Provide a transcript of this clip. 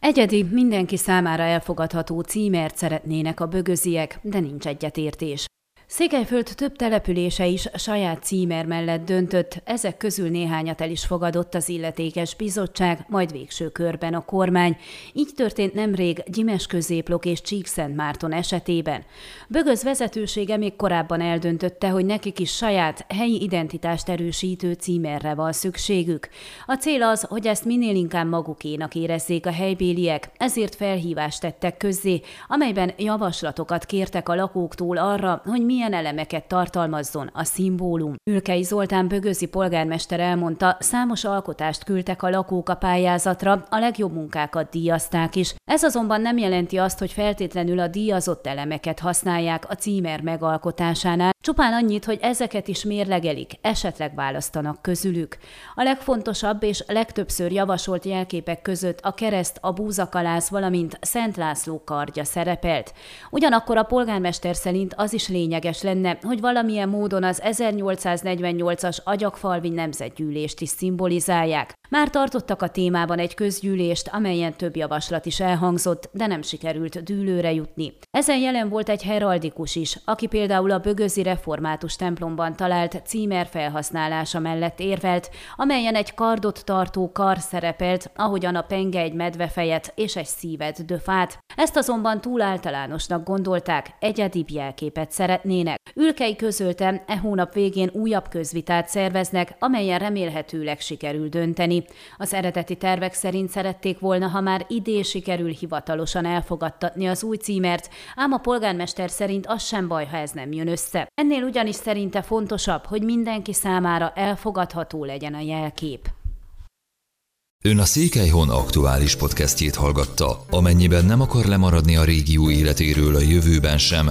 Egyedi, mindenki számára elfogadható címert szeretnének a bögöziek, de nincs egyetértés. Székelyföld több települése is saját címer mellett döntött, ezek közül néhányat el is fogadott az illetékes bizottság, majd végső körben a kormány. Így történt nemrég Gyimes középlok és Csíkszentmárton esetében. Bögöz vezetősége még korábban eldöntötte, hogy nekik is saját helyi identitást erősítő címerre van szükségük. A cél az, hogy ezt minél inkább magukénak érezzék a helybéliek, ezért felhívást tettek közzé, amelyben javaslatokat kértek a lakóktól arra, hogy mi milyen elemeket tartalmazzon a szimbólum. Ülkei Zoltán Bögözi polgármester elmondta, számos alkotást küldtek a lakók a pályázatra, a legjobb munkákat díjazták is. Ez azonban nem jelenti azt, hogy feltétlenül a díjazott elemeket használják a címer megalkotásánál, Csupán annyit, hogy ezeket is mérlegelik, esetleg választanak közülük. A legfontosabb és legtöbbször javasolt jelképek között a kereszt, a búzakalász, valamint Szent László kardja szerepelt. Ugyanakkor a polgármester szerint az is lényeges lenne, hogy valamilyen módon az 1848-as agyagfalvi nemzetgyűlést is szimbolizálják. Már tartottak a témában egy közgyűlést, amelyen több javaslat is elhangzott, de nem sikerült dűlőre jutni. Ezen jelen volt egy heraldikus is, aki például a bögözi református templomban talált címer felhasználása mellett érvelt, amelyen egy kardot tartó kar szerepelt, ahogyan a penge egy medvefejet és egy szívet döfát. Ezt azonban túl általánosnak gondolták, egyedibb jelképet szeretnének. Ülkei közölte, e hónap végén újabb közvitát szerveznek, amelyen remélhetőleg sikerül dönteni. Az eredeti tervek szerint szerették volna, ha már idén sikerül hivatalosan elfogadtatni az új címert, ám a polgármester szerint az sem baj, ha ez nem jön össze. Ennél ugyanis szerinte fontosabb, hogy mindenki számára elfogadható legyen a jelkép. Ön a Székelyhon aktuális podcastjét hallgatta. Amennyiben nem akar lemaradni a régió életéről a jövőben sem,